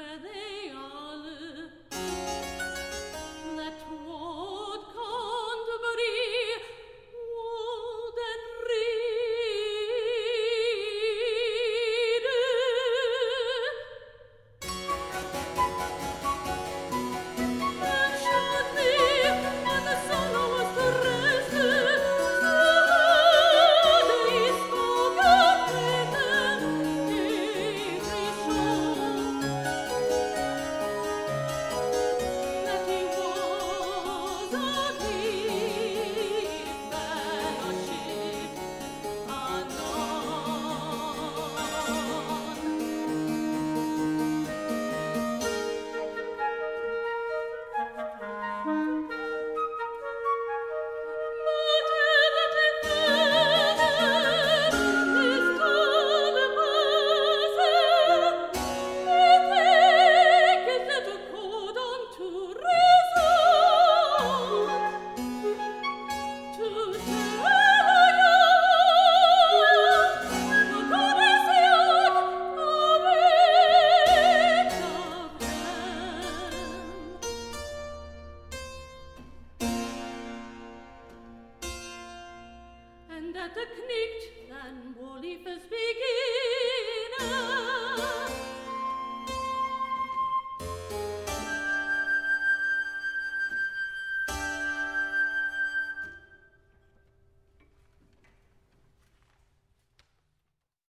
where they at the dann wohl lief leave us beginning.